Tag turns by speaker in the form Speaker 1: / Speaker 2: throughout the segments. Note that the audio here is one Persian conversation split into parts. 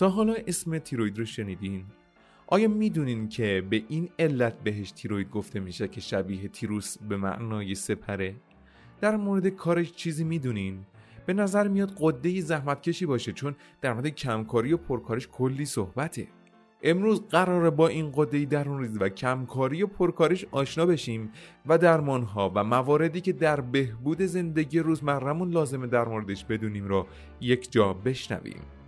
Speaker 1: تا حالا اسم تیروید رو شنیدین؟ آیا می‌دونین که به این علت بهش تیروید گفته میشه که شبیه تیروس به معنای سپره؟ در مورد کارش چیزی می‌دونین؟ به نظر میاد قده زحمت باشه چون در مورد کمکاری و پرکارش کلی صحبته امروز قراره با این قده درون ریز و کمکاری و پرکارش آشنا بشیم و درمانها و مواردی که در بهبود زندگی روزمرمون لازمه در موردش بدونیم رو یک جا بشنویم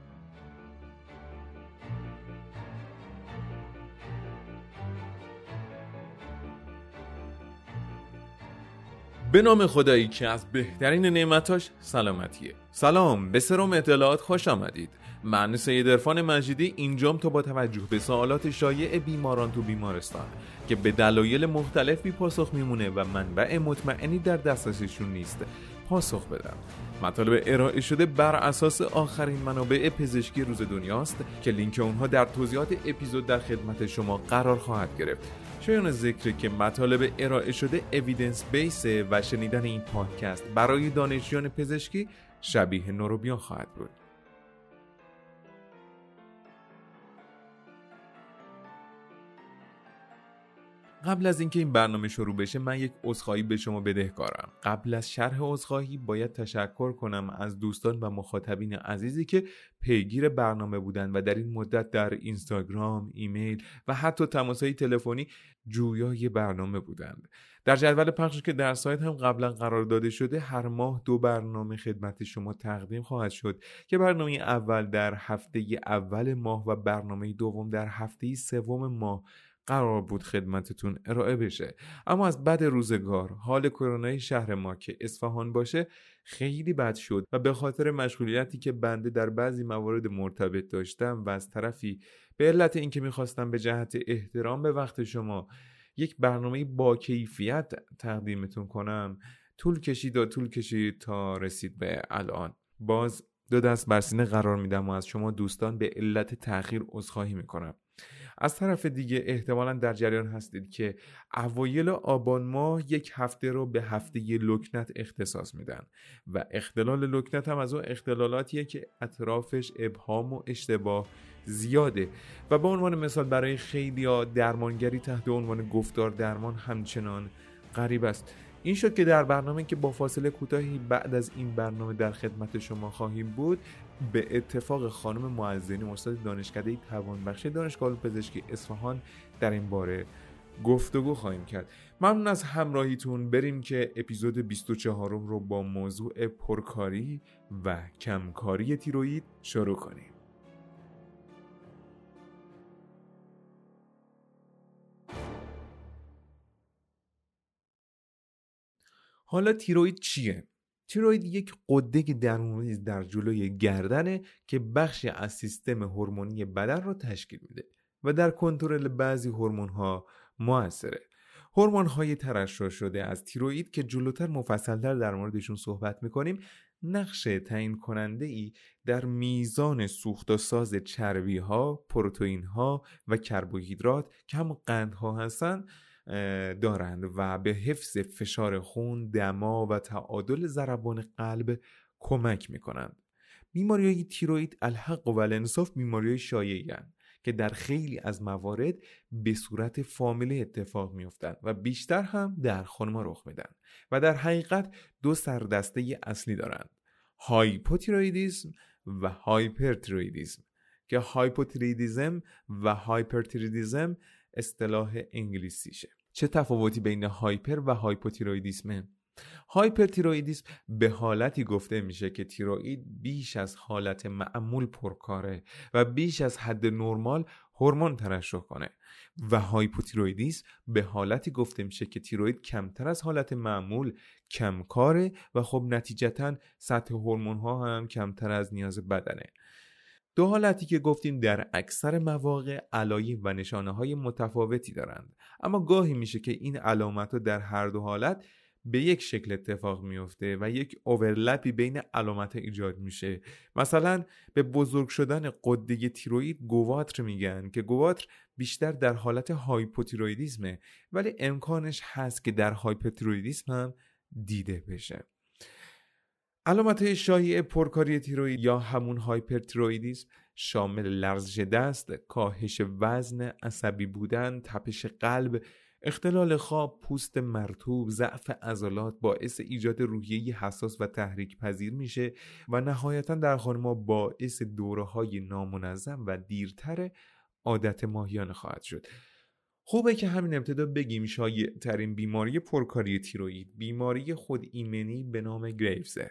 Speaker 1: به نام خدایی که از بهترین نعمتاش سلامتیه. سلام به سرم اطلاعات خوش آمدید. من سید ارفان مجیدی اینجام تا با توجه به سوالات شایع بیماران تو بیمارستان که به دلایل مختلف بی پاسخ میمونه و منبع مطمئنی در دسترسشون نیست پاسخ بدم. مطالب ارائه شده بر اساس آخرین منابع پزشکی روز دنیاست که لینک اونها در توضیحات اپیزود در خدمت شما قرار خواهد گرفت. شایان ذکر که مطالب ارائه شده اویدنس بیسه و شنیدن این پادکست برای دانشجویان پزشکی شبیه نوروبیان خواهد بود. قبل از اینکه این برنامه شروع بشه من یک عذرخواهی به شما بدهکارم. قبل از شرح عذرخواهی باید تشکر کنم از دوستان و مخاطبین عزیزی که پیگیر برنامه بودن و در این مدت در اینستاگرام ایمیل و حتی تماسهای تلفنی جویای برنامه بودند. در جدول پخش که در سایت هم قبلا قرار داده شده هر ماه دو برنامه خدمت شما تقدیم خواهد شد که برنامه اول در هفته اول ماه و برنامه دوم در هفته سوم ماه قرار بود خدمتتون ارائه بشه. اما از بد روزگار حال کرونای شهر ما که اصفهان باشه خیلی بد شد و به خاطر مشغولیتی که بنده در بعضی موارد مرتبط داشتم و از طرفی به علت اینکه می‌خواستم به جهت احترام به وقت شما یک برنامه با کیفیت تقدیمتون کنم طول کشید و طول کشید تا رسید به الان. باز دو دست بر سینه قرار میدم و از شما دوستان به علت تاخیر عذرخواهی می‌کنم. از طرف دیگه احتمالا در جریان هستید که اوایل آبان ماه یک هفته رو به هفته لکنت اختصاص میدن و اختلال لکنت هم از اون اختلالاتیه که اطرافش ابهام و اشتباه زیاده. و به عنوان مثال برای خیلی درمانگری تحت عنوان گفتار درمان همچنان غریب است. این شد که در برنامه که با فاصله کوتاهی بعد از این برنامه در خدمت شما خواهیم بود به اتفاق خانم معزنی استاد دانشکده توانبخش دانشگاه پزشکی اصفهان در این باره گفتگو خواهیم کرد. ممنون از همراهیتون. بریم که اپیزود 24 رو با موضوع پرکاری و کمکاری تیروید شروع کنیم. حالا تیروید چیه؟ تیروید یک قده درونی در جلوی گردنه که بخشی از سیستم هورمونی بدن را تشکیل میده و در کنترل بعضی هورمون ها موثره. هورمون های ترشح شده از تیروید که جلوتر مفصلتر در موردشون صحبت می‌کنیم نقش تعیین کننده ای در میزان سوخت و ساز چربی ها، پروتئین ها و کربوهیدرات که هم قندها هستن دارند و به حفظ فشار خون، دما و تعادل ضربان قلب کمک می کنند. بیماری های تیروید الحق و الانصاف بیماری های که در خیلی از موارد به صورت فامیله اتفاق میافتند و بیشتر هم در خانم رخ میدن و در حقیقت دو سردسته اصلی دارند هایپوتیرویدیسم و هایپرتیرویدیسم که هایپوتیرویدیزم و hyperthyroidism اصطلاح انگلیسیشه. چه تفاوتی بین hyper و hypothyroidism ه hyperthyroidism به حالتی گفته میشه که تیروئید بیش از حالت معمول پرکاره و بیش از حد نرمال هورمون ترشح کنه و hypothyroidism به حالتی گفته میشه که تیروئید کمتر از حالت معمول کمکاره و خب نتیجتا سطح هورمون ها هم کمتر از نیاز بدنه. دو حالتی که گفتیم در اکثر مواقع علایم و نشانه های متفاوتی دارند. اما گاهی میشه که این علامت ها در هر دو حالت به یک شکل اتفاق میفته و یک اوورلپی بین علامت ایجاد میشه. مثلا به بزرگ شدن قده تیروید گواتر میگن که گواتر بیشتر در حالت هایپوتیرویدیسمه ولی امکانش هست که در هایپوتیرویدیسم هم دیده بشه. علامت شایع پرکاری تیروید یا همون هایپرتیرویدیسم شامل لرزش دست، کاهش وزن، عصبی بودن، تپش قلب، اختلال خواب، پوست مرتوب، ضعف عضلات باعث ایجاد روحیه حساس و تحریک پذیر میشه و نهایتا در خانمها باعث دوره های نامنظم و دیرتر عادت ماهیانه خواهد شد. خوبه که همین ابتدا بگیم شایع ترین بیماری پرکاری تیروید بیماری خود ایمنی به نام گریوزه.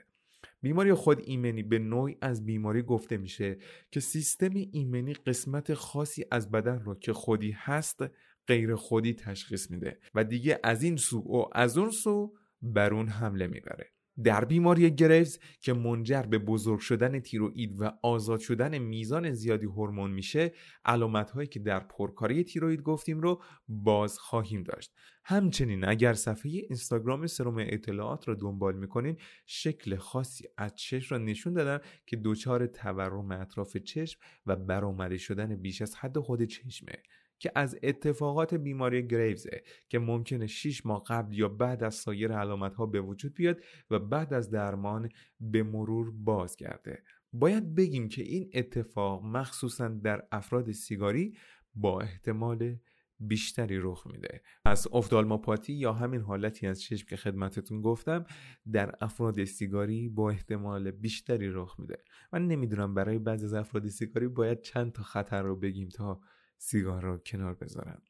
Speaker 1: بیماری خود ایمنی به نوعی از بیماری گفته میشه که سیستم ایمنی قسمت خاصی از بدن رو که خودی هست غیر خودی تشخیص میده و دیگه از این سو و از اون سو بر اون حمله می‌بره. در بیماری گریوز که منجر به بزرگ شدن تیروئید و آزاد شدن میزان زیادی هورمون میشه علامت هایی که در پرکاری تیروئید گفتیم رو باز خواهیم داشت. همچنین اگر صفحه اینستاگرام سروم اطلاعات رو دنبال می‌کنین شکل خاصی از چشم را نشون دادن که دچار تورم اطراف چشم و برآمده شدن بیش از حد خود چشمه. که از اتفاقات بیماری گریوزه که ممکنه 6 ماه قبل یا بعد از سایر علامت ها به وجود بیاد و بعد از درمان به مرور بازگرده. باید بگیم که این اتفاق مخصوصا در افراد سیگاری با احتمال بیشتری رخ میده. پس افتالماپاتی یا همین حالتی از چشم که خدمتتون گفتم در افراد سیگاری با احتمال بیشتری رخ میده. من نمی‌دونم برای بعضی از افراد سیگاری باید چند تا خطر رو بگیم تا سیگار رو کنار بذارم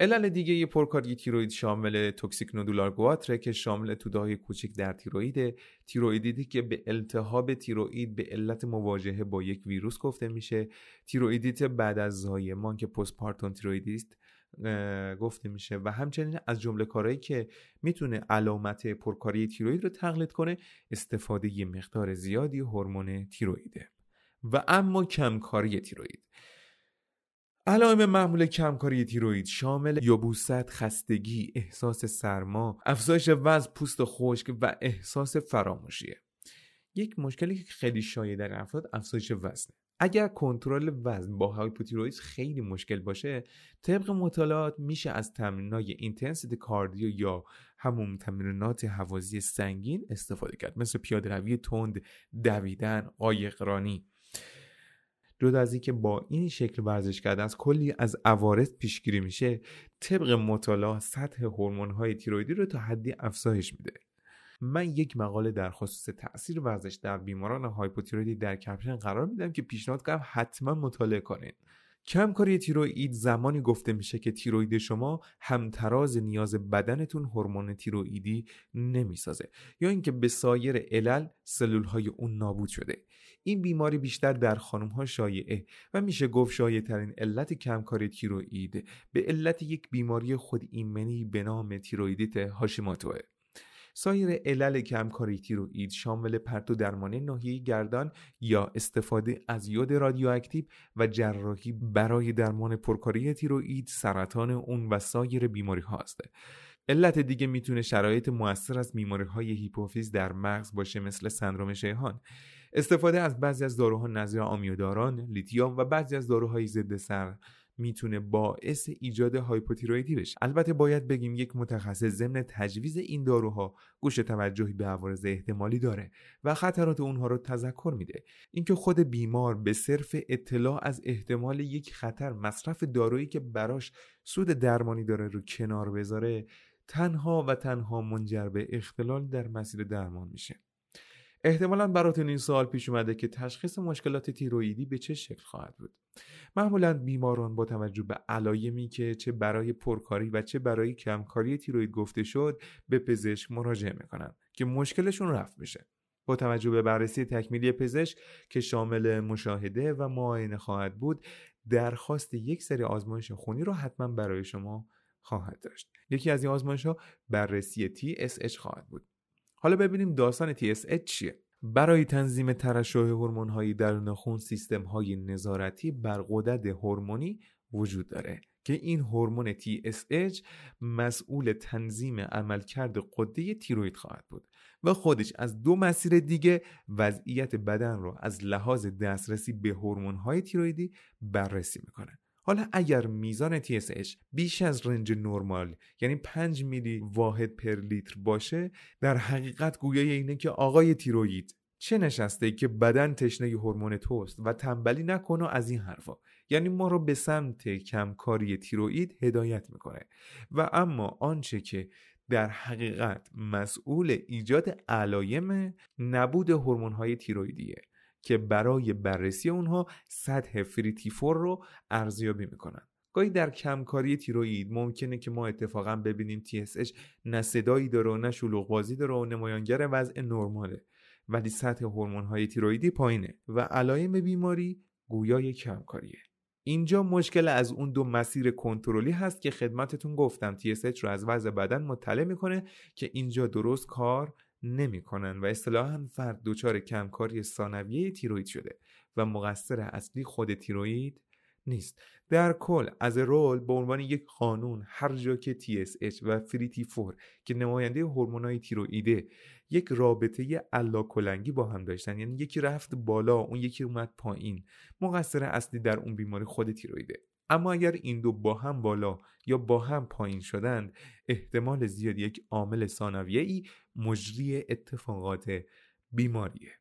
Speaker 1: علل دیگه یه پرکاری تیروید شامل توکسیک نودولار گواتره که شامل توده های کوچک در تیرویده تیرویدیدی که به التهاب تیروئید به علت مواجهه با یک ویروس گفته میشه. تیرویدیت بعد از زایمان که پستپارتون تیرویدیست گفته میشه. و همچنین از جمله کارهایی که می‌تونه علامت پرکاری تیروید رو تقلید کنه استفاده مقدار زیادی هورمون تیرویده و اما کمکاری تیروید علائم معمول کمکاری تیروید شامل یبوست، خستگی، احساس سرما، افزایش وزن، پوست خشک و احساس فراموشیه. یک مشکلی که خیلی شایع در افراد افزایش وزن. اگر کنترل وزن با هایپوتیروید خیلی مشکل باشه طبق مطالعات میشه از تمرینات intensity cardio یا همون تمرینات هوازی سنگین استفاده کرد مثل پیاده روی تند دویدن قایقرانی جدا از اینکه با این شکل ورزش کردن از کلی از عوارض پیشگیری میشه طبق مطالعه سطح هورمون های تیروئیدی رو تا حدی افزایش میده. من یک مقاله در خصوص تاثیر ورزش در بیماران هایپوتیروئیدی در کپشن قرار میدم که پیشنهاد کنم حتما مطالعه کنید کمکاری تیروئید زمانی گفته میشه که تیروئید شما همتراز نیاز بدنتون هورمون تیروئیدی نمی‌سازه یا اینکه به سایر علل سلول های اون نابود شده. این بیماری بیشتر در خانم ها شایعه و میشه گفت شایع ترین علت کمکاری تیروئید به علت یک بیماری خود ایمنی به نام تیروئیدیت هاشیماتوه سایر علل کمکاری تیروئید شامل پرتو درمانی ناحیه گردان یا استفاده از یود رادیواکتیو و جراحی برای درمان پرکاری تیروئید سرطان اون و سایر بیماری هاست علت دیگه می‌تونه شرایط موثر از بیماری های هیپوفیز در مغز باشه مثل سندروم شیهان استفاده از بعضی از داروها نظیر آمیودارون، لیتیوم و بعضی از داروهای ضد صرع می‌تونه باعث ایجاد هایپوتیروئیدی بشه البته باید بگیم یک متخصص ضمن تجویز این داروها گوش توجهی به عوارض احتمالی داره و خطرات اونها رو تذکر میده. اینکه خود بیمار به صرف اطلاع از احتمال یک خطر مصرف دارویی که براش سود درمانی داره رو کنار بذاره تنها و تنها منجر به اختلال در مسیر درمان میشه. احتمالا براتون این سوال پیش اومده که تشخیص مشکلات تیرویدی به چه شکل خواهد بود. معمولا بیماران با توجه به علایمی که چه برای پرکاری و چه برای کمکاری تیروید گفته شد به پزشک مراجعه می‌کنن که مشکلشون رفت میشه. با توجه به بررسی تکمیلی پزشک که شامل مشاهده و معاینه خواهد بود درخواست یک سری آزمایش خونی رو حتما برای شما خواهد داشت. یکی از این آزمایش ها بررسی TSH خواهد بود. حالا ببینیم داستان TSH چیه. برای تنظیم ترشح هورمون هایی درون خون سیستم های نظارتی بر قدرت هورمونی وجود داره که این هورمون TSH مسئول تنظیم عملکرد قده تیروید خواهد بود و خودش از دو مسیر دیگه وضعیت بدن رو از لحاظ دسترسی به هورمون های تیرویدی بررسی می‌کنه حالا اگر میزان TSH بیش از رنج نرمال یعنی 5 میلی واحد پر لیتر باشه در حقیقت گویای اینه که آقای تیروید چه نشسته که بدن تشنه هورمون توست و تنبلی نکن و از این حرفا. یعنی ما رو به سمت کمکاری تیروئید هدایت می‌کنه. و اما آنچه که در حقیقت مسئول ایجاد علایم نبود هورمون های تیروئیدیه. که برای بررسی اونها سطح فریتیفور رو ارزیابی می‌کنن. گاهی در کمکاری تیروئید ممکنه که ما اتفاقا ببینیم TSH نه صدایی داره و نه شلوغ بازی داره و نمایانگر وضع نرماله ولی سطح هورمون های تیروئیدی پایینه و علائم بیماری گویای کمکاریه. اینجا مشکل از اون دو مسیر کنترلی هست که خدمتتون گفتم TSH رو از وضع بدن مطلع می‌کنه که اینجا درست کار نمی‌کنن و اصطلاحا فرد دچار کمکاری ثانویه تیروید شده و مقصر اصلی خود تیروید نیست. در کل از رول به عنوان یک قانون هر جا که TSH و فریتی فور که نماینده هورمونای تیروئیده یک رابطه کلنگی با هم داشتن یعنی یکی رفت بالا اون یکی اومد پایین مقصر اصلی در اون بیماری خود تیرویده اما اگر این دو با هم بالا یا با هم پایین شدند احتمال زیاد یک عامل ثانویه ای مجری اتفاقات بیماریه.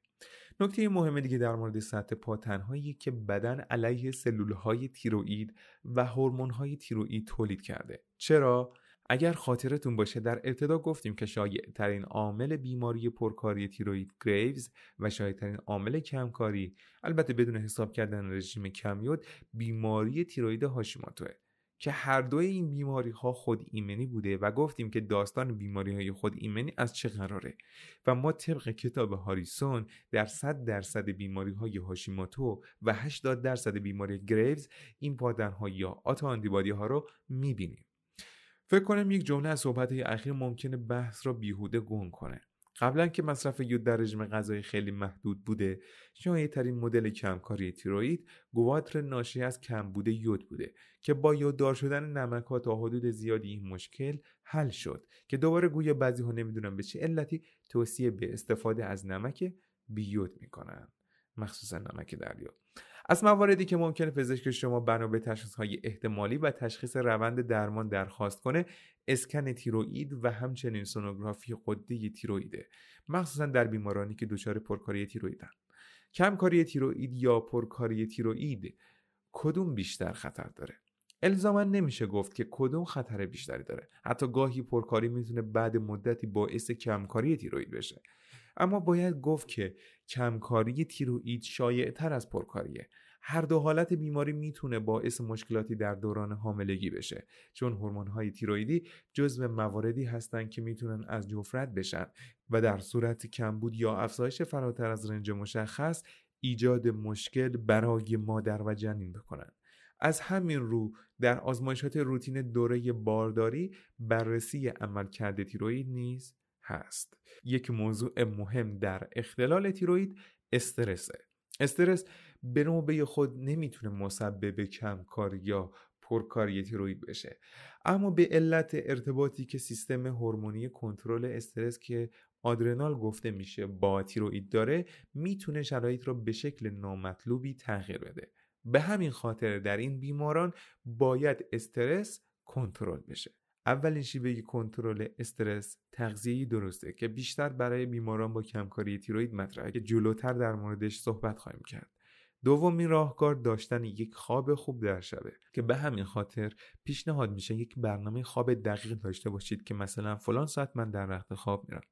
Speaker 1: نکته مهم دیگه در مورد سطح پاتنهایی که بدن علیه سلول های تیروئید و هورمون های تیروئید تولید کرده. چرا؟ اگر خاطرتون باشه در ابتدا گفتیم که شایع ترین عامل بیماری پرکاری تیروید گریوز و شایع ترین عامل کمکاری البته بدون حساب کردن رژیم کمیود بیماری تیروید هاشیماتوه که هر دوی این بیماری ها خود ایمنی بوده و گفتیم که داستان بیماری های خود ایمنی از چه قراره. و ما طبق کتاب هاریسون در 100 درصد بیماری های هاشیماتو و 80 درصد بیماری گریوز این پادن ها یا آنتیبادی ها رو می‌بینیم. فکر کنم یک جمله از صحبت اخیر ممکنه بحث را بیهوده گم کنه. قبلا که مصرف یود در رژیم غذایی خیلی محدود بوده شایع ترین مدل کمکاری تیروئید گواتر ناشی از کمبود یود بوده که با یوددار شدن نمک ها تا حدود زیادی این مشکل حل شد که دوباره گویا بعضی ها نمی‌دونن به چه علتی توصیه به استفاده از نمک بیود می‌کنن. مخصوصا نمک دریا از مواردی که ممکنه پزشک شما بنا به تشخیص های احتمالی و تشخیص روند درمان درخواست کنه اسکن تیروئید و همچنین سونوگرافی قده تیروئیده مخصوصا در بیمارانی که دچار پرکاری تیروئیدن. کمکاری تیروئید یا پرکاری تیروئید کدوم بیشتر خطر داره؟ الزاما نمیشه گفت که کدوم خطر بیشتری داره. حتی گاهی پرکاری می‌تونه بعد مدتی باعث کمکاری تیروئید بشه. اما باید گفت که کمکاری تیروئید شایع تر از پرکاریه. هر دو حالت بیماری می‌تونه باعث مشکلاتی در دوران حاملگی بشه چون هورمون های تیروئیدی جزو مواردی هستند که می‌تونن از جفرت بشن و در صورت کمبود یا افزایش فراتر از رنج مشخص ایجاد مشکل برای مادر و جنین بکنن. از همین رو در آزمایشات روتین دوره بارداری بررسی عملکرد تیروئید نیز هست. یک موضوع مهم در اختلال تیروئید استرسه. استرس به نوبه خود نمی‌تونه مسبب کمکار یا پرکاری تیروئید بشه. اما به علت ارتباطی که سیستم هورمونی کنترل استرس که آدرنال گفته میشه با تیروئید داره می‌تونه شرایط را به شکل نامطلوبی تغییر بده. به همین خاطر در این بیماران باید استرس کنترل بشه. اولین شیوه کنترل استرس تغذیه درسته که بیشتر برای بیماران با کمکاری تیروید مطرحه که جلوتر در موردش صحبت خواهیم کرد. دومین راهکار داشتن یک خواب خوب در شبه که به همین خاطر پیشنهاد میشه یک برنامه خواب دقیق داشته باشید که مثلا فلان ساعت من در رخت خواب میرم.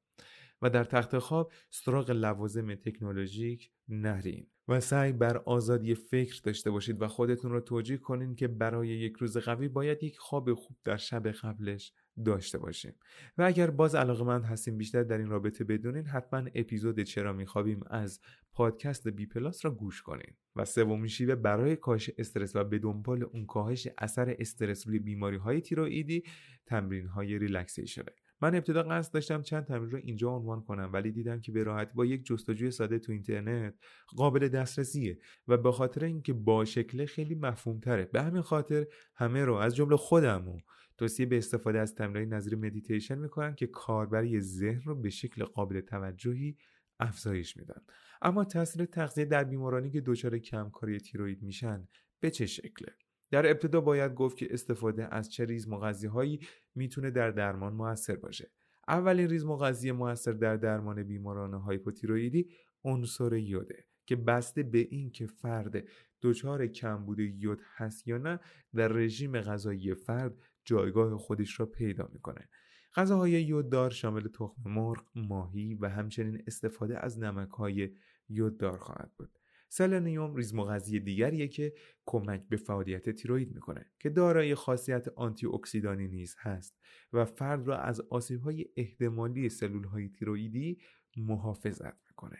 Speaker 1: و در تخت خواب سراغ لوازم تکنولوژیک نرین و سعی بر آزادی فکر داشته باشید و خودتون رو توجیه کنین که برای یک روز قوی باید یک خواب خوب در شب قبلش داشته باشیم. و اگر باز علاقه من هستیم بیشتر در این رابطه بدونین حتما اپیزود چرا میخوابیم از پادکست بی پلاس را گوش کنین. و سومین شیوه برای کاهش استرس و به دنبال اون کاهش اثر استرس روی بیماری های تیروئیدی تمرین های relaxation ه. من ابتدا قصد داشتم چند تمرین رو اینجا عنوان کنم ولی دیدم که به راحتی با یک جستجوی ساده تو اینترنت قابل دسترسیه و به خاطر اینکه با شکل خیلی مفهوم تره به همین خاطر همه رو از جمله خودم توصیه به استفاده از تمرین نظیر مدیتیشن می‌کنن که کاربری ذهن رو به شکل قابل توجهی افزایش میدن. اما تاثیر تغذیه در بیمارانی که دچار کمکاری تیروئید میشن به چه شکله؟ در ابتدا باید گفت که استفاده از چه ریز مغذی هایی می‌تونه در درمان موثر باشه اولین ریز مغذی موثر در درمان بیماران هایپوتیروئیدی عنصر یوده که بسته به این که فرد دچار کمبود یود هست یا نه در رژیم غذایی فرد جایگاه خودش را پیدا می‌کنه غذاهای یوددار شامل تخم مرغ، ماهی و همچنین استفاده از نمکهای یوددار خواهد بود. سلنیوم ریز مغذی دیگریه که کمک به فعالیت تیروید می‌کنه که دارای خاصیت آنتی اکسیدانی نیز هست و فرد را از آسیبهای احتمالی سلول های تیرویدی محافظت می‌کنه.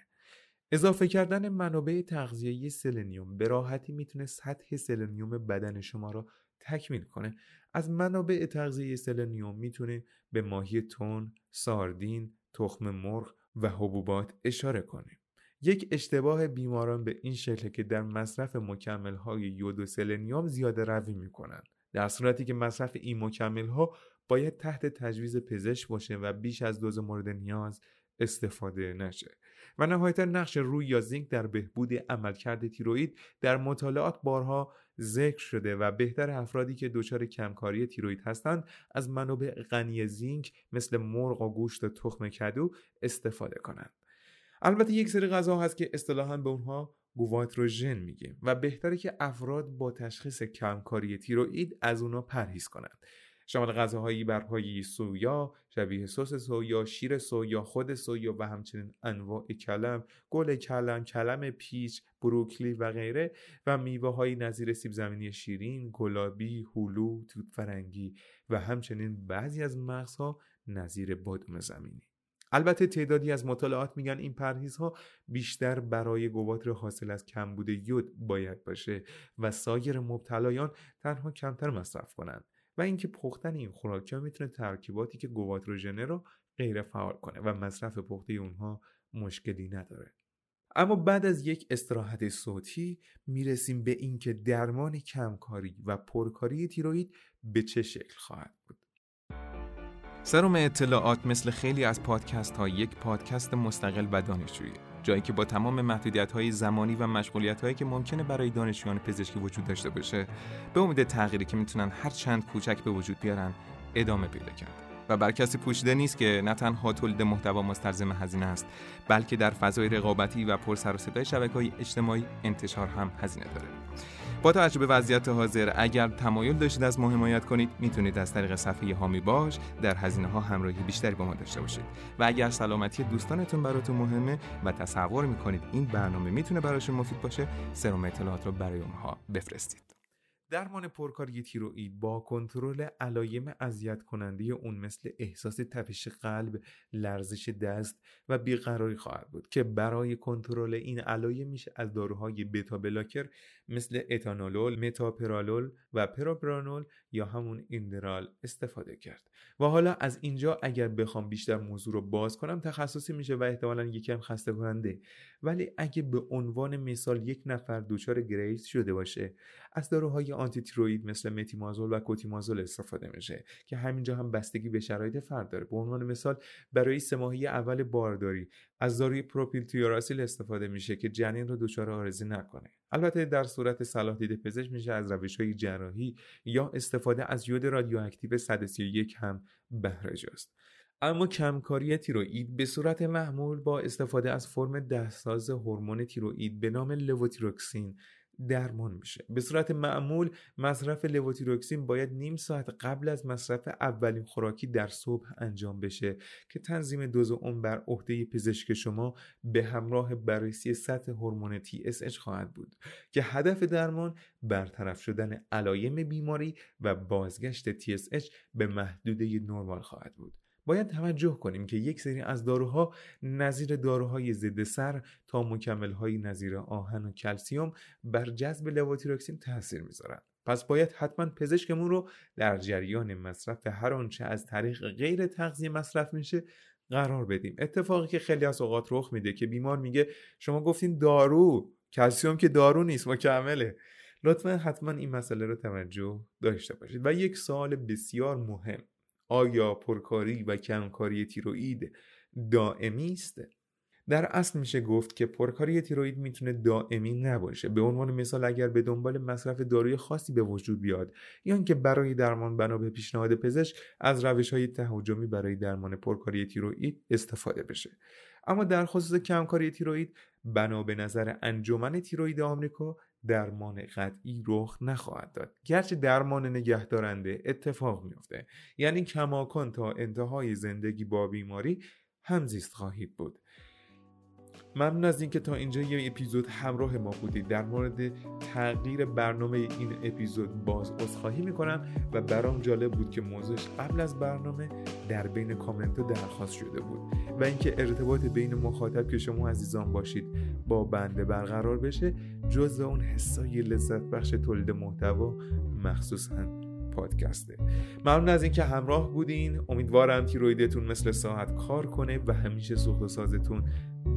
Speaker 1: اضافه کردن منابع تغذیه‌ای سلنیوم به راحتی می‌تونه سطح سلنیوم بدن شما را تکمیل کنه از منابع تغذیه سلنیوم می‌تونه به ماهی تون، ساردین، تخم مرغ و حبوبات اشاره کنیم. یک اشتباه بیماران به این شکل که در مصرف مکمل های یود و سلنیوم زیاده روی می‌کنن در صورتی که مصرف این مکمل ها باید تحت تجویز پزشک باشه و بیش از دوز مورد نیاز استفاده نشه. و نهایتا نقش روی یا zinc در بهبود عملکرد تیروئید در مطالعات بارها ذکر شده و بهتر افرادی که دچار کمکاری تیروئید هستند از منابع غنی زینک مثل مرغ و گوشت و تخم کدو استفاده کنند. البته یک سری غذا هست که اصطلاحا به اونها گواتروژن میگیم و بهتره که افراد با تشخیص کمکاری تیروئید از اونها پرهیز کنند. شامل غذاهایی بر پایه سویا شبیه سس سویا شیر سویا خود سویا و همچنین انواع کلم گل کلم کلم پیچ بروکلی و غیره و میوه های نظیر سیب زمینی شیرین گلابی هلو توت فرنگی و همچنین بعضی از مغزها نظیر بادام زمینی. البته تعدادی از مطالعات میگن این پرهیزها بیشتر برای گواتر حاصل از کمبود یود باید باشه و سایر مبتلایان تنها کمتر مصرف کنند و اینکه پختن این خوراک ها می‌تونه ترکیباتی که گواتروژنه رو غیر فعال کنه و مصرف پخته اونها مشکلی نداره. اما بعد از یک استراحت صوتی می‌رسیم به اینکه درمان کمکاری و پرکاری تیروید به چه شکل خواهد بود. سروم اطلاعات مثل خیلی از پادکست ها یک پادکست مستقل و دانشجویی. جایی که با تمام محدودیت های زمانی و مشغولیت هایی که ممکنه برای دانشجویان پزشکی وجود داشته باشه به امید تغییری که می‌تونن هر چند کوچک به وجود بیارن ادامه پیدا کرد. و بر کسی پوشیده نیست که نه تنها تولید محتوا مستلزم هزینه است بلکه در فضای رقابتی و پر سر و صدای شبکه‌های اجتماعی انتشار هم هزینه داره. با توجه به وضعیت حاضر اگر تمایل داشتید از ما حمایت کنید می‌تونید از طریق صفحه هامی باش در هزینه ها همراهی بیشتری با ما داشته باشید. و اگر سلامتی دوستانتون براتون مهمه و تصور می‌کنید این برنامه می‌تونه براشون مفید باشه سرم اطلاعات رو برای اونها بفرستید. درمان پرکاری تیروئید با کنترل علایم اذیت کننده اون مثل احساس تپش قلب، لرزش دست و بیقراری خواهد بود که برای کنترل این علایم از داروهای beta blocker مثل آتنولول، متوپرولول و پروپرانول یا همون ایندرال استفاده کرد. و حالا از اینجا اگر بخوام بیشتر موضوع رو باز کنم تخصصی میشه و احتمالا یکم خسته کننده ولی اگه به عنوان مثال یک نفر دچار گریوز شده باشه از داروهای آنتی تیروید مثل متیمازول و کربیمازول استفاده میشه که همینجا هم بستگی به شرایط فرد داره. به عنوان مثال برای سه ماهی اول بارداری از داروی پروپیلتیوراسیل استفاده میشه که جنین رو دچار آرزی نکنه. البته در صورت صلاح دید پزشک میشه از روش های جراحی یا استفاده از یود رادیواکتیو 131 هم بهره جست اما کمکاری تیروئید به صورت معمول با استفاده از فرم دست‌ساز هورمون تیروئید به نام لووتیروکسین درمان میشه. به صورت معمول مصرف لوتیروکسین باید نیم ساعت قبل از مصرف اولین خوراکی در صبح انجام بشه که تنظیم دوز اون بر عهده پزشک شما به همراه بررسی سطح هورمون TSH خواهد بود که هدف درمان برطرف شدن علایم بیماری و بازگشت TSH به محدوده نرمال خواهد بود. باید توجه کنیم که یک سری از داروها نظیر داروهای ضد سر تا مکملهای نظیر آهن و کلسیوم بر جذب لواتیروکسین تاثیر می‌ذارن. پس باید حتما پزشکمون رو در جریان مصرف هر آنچه از طریق غیر تغذیه مصرف میشه قرار بدیم. اتفاقی که خیلی از اوقات رخ میده که بیمار میگه شما گفتین دارو کلسیوم که دارو نیست مکمله. لطفا حتما این مسئله رو توجه داشته باشید. و یک سوال بسیار مهم. آیا پرکاری و کمکاری تیروئید دائمی است؟ در اصل میشه گفت که پرکاری تیروئید می‌تونه دائمی نباشه. به عنوان مثال اگر به دنبال مصرف داروی خاصی به وجود بیاد یا اینکه برای درمان بنا به پیشنهاد پزشک از روش های تهاجمی برای درمان پرکاری تیروئید استفاده بشه. اما در خصوص کمکاری تیروید بنا به نظر انجمن تیروید آمریکا درمان قطعی رخ نخواهد داد. گرچه درمان نگهدارنده اتفاق میفته یعنی کماکان تا انتهای زندگی با بیماری همزیست خواهید بود. ممنون از اینکه تا اینجا یه اپیزود همراه ما بودید. در مورد تغییر برنامه این اپیزود باز عذرخواهی می‌کنم و برام جالب بود که موضوعش قبل از برنامه در بین کامنت درخواست شده بود و اینکه ارتباط بین مخاطب که شما عزیزان باشید با بنده برقرار بشه جز اون حسای لذت بخش تولید محتوا مخصوصا پادکسته. ممنون از اینکه همراه بودین. امیدوارم تیرویدتون مثل ساعت کار کنه و همیشه سوخت و سازتون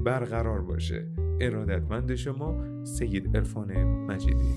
Speaker 1: برقرار باشه. ارادتمند شما سید عرفان مجیدی.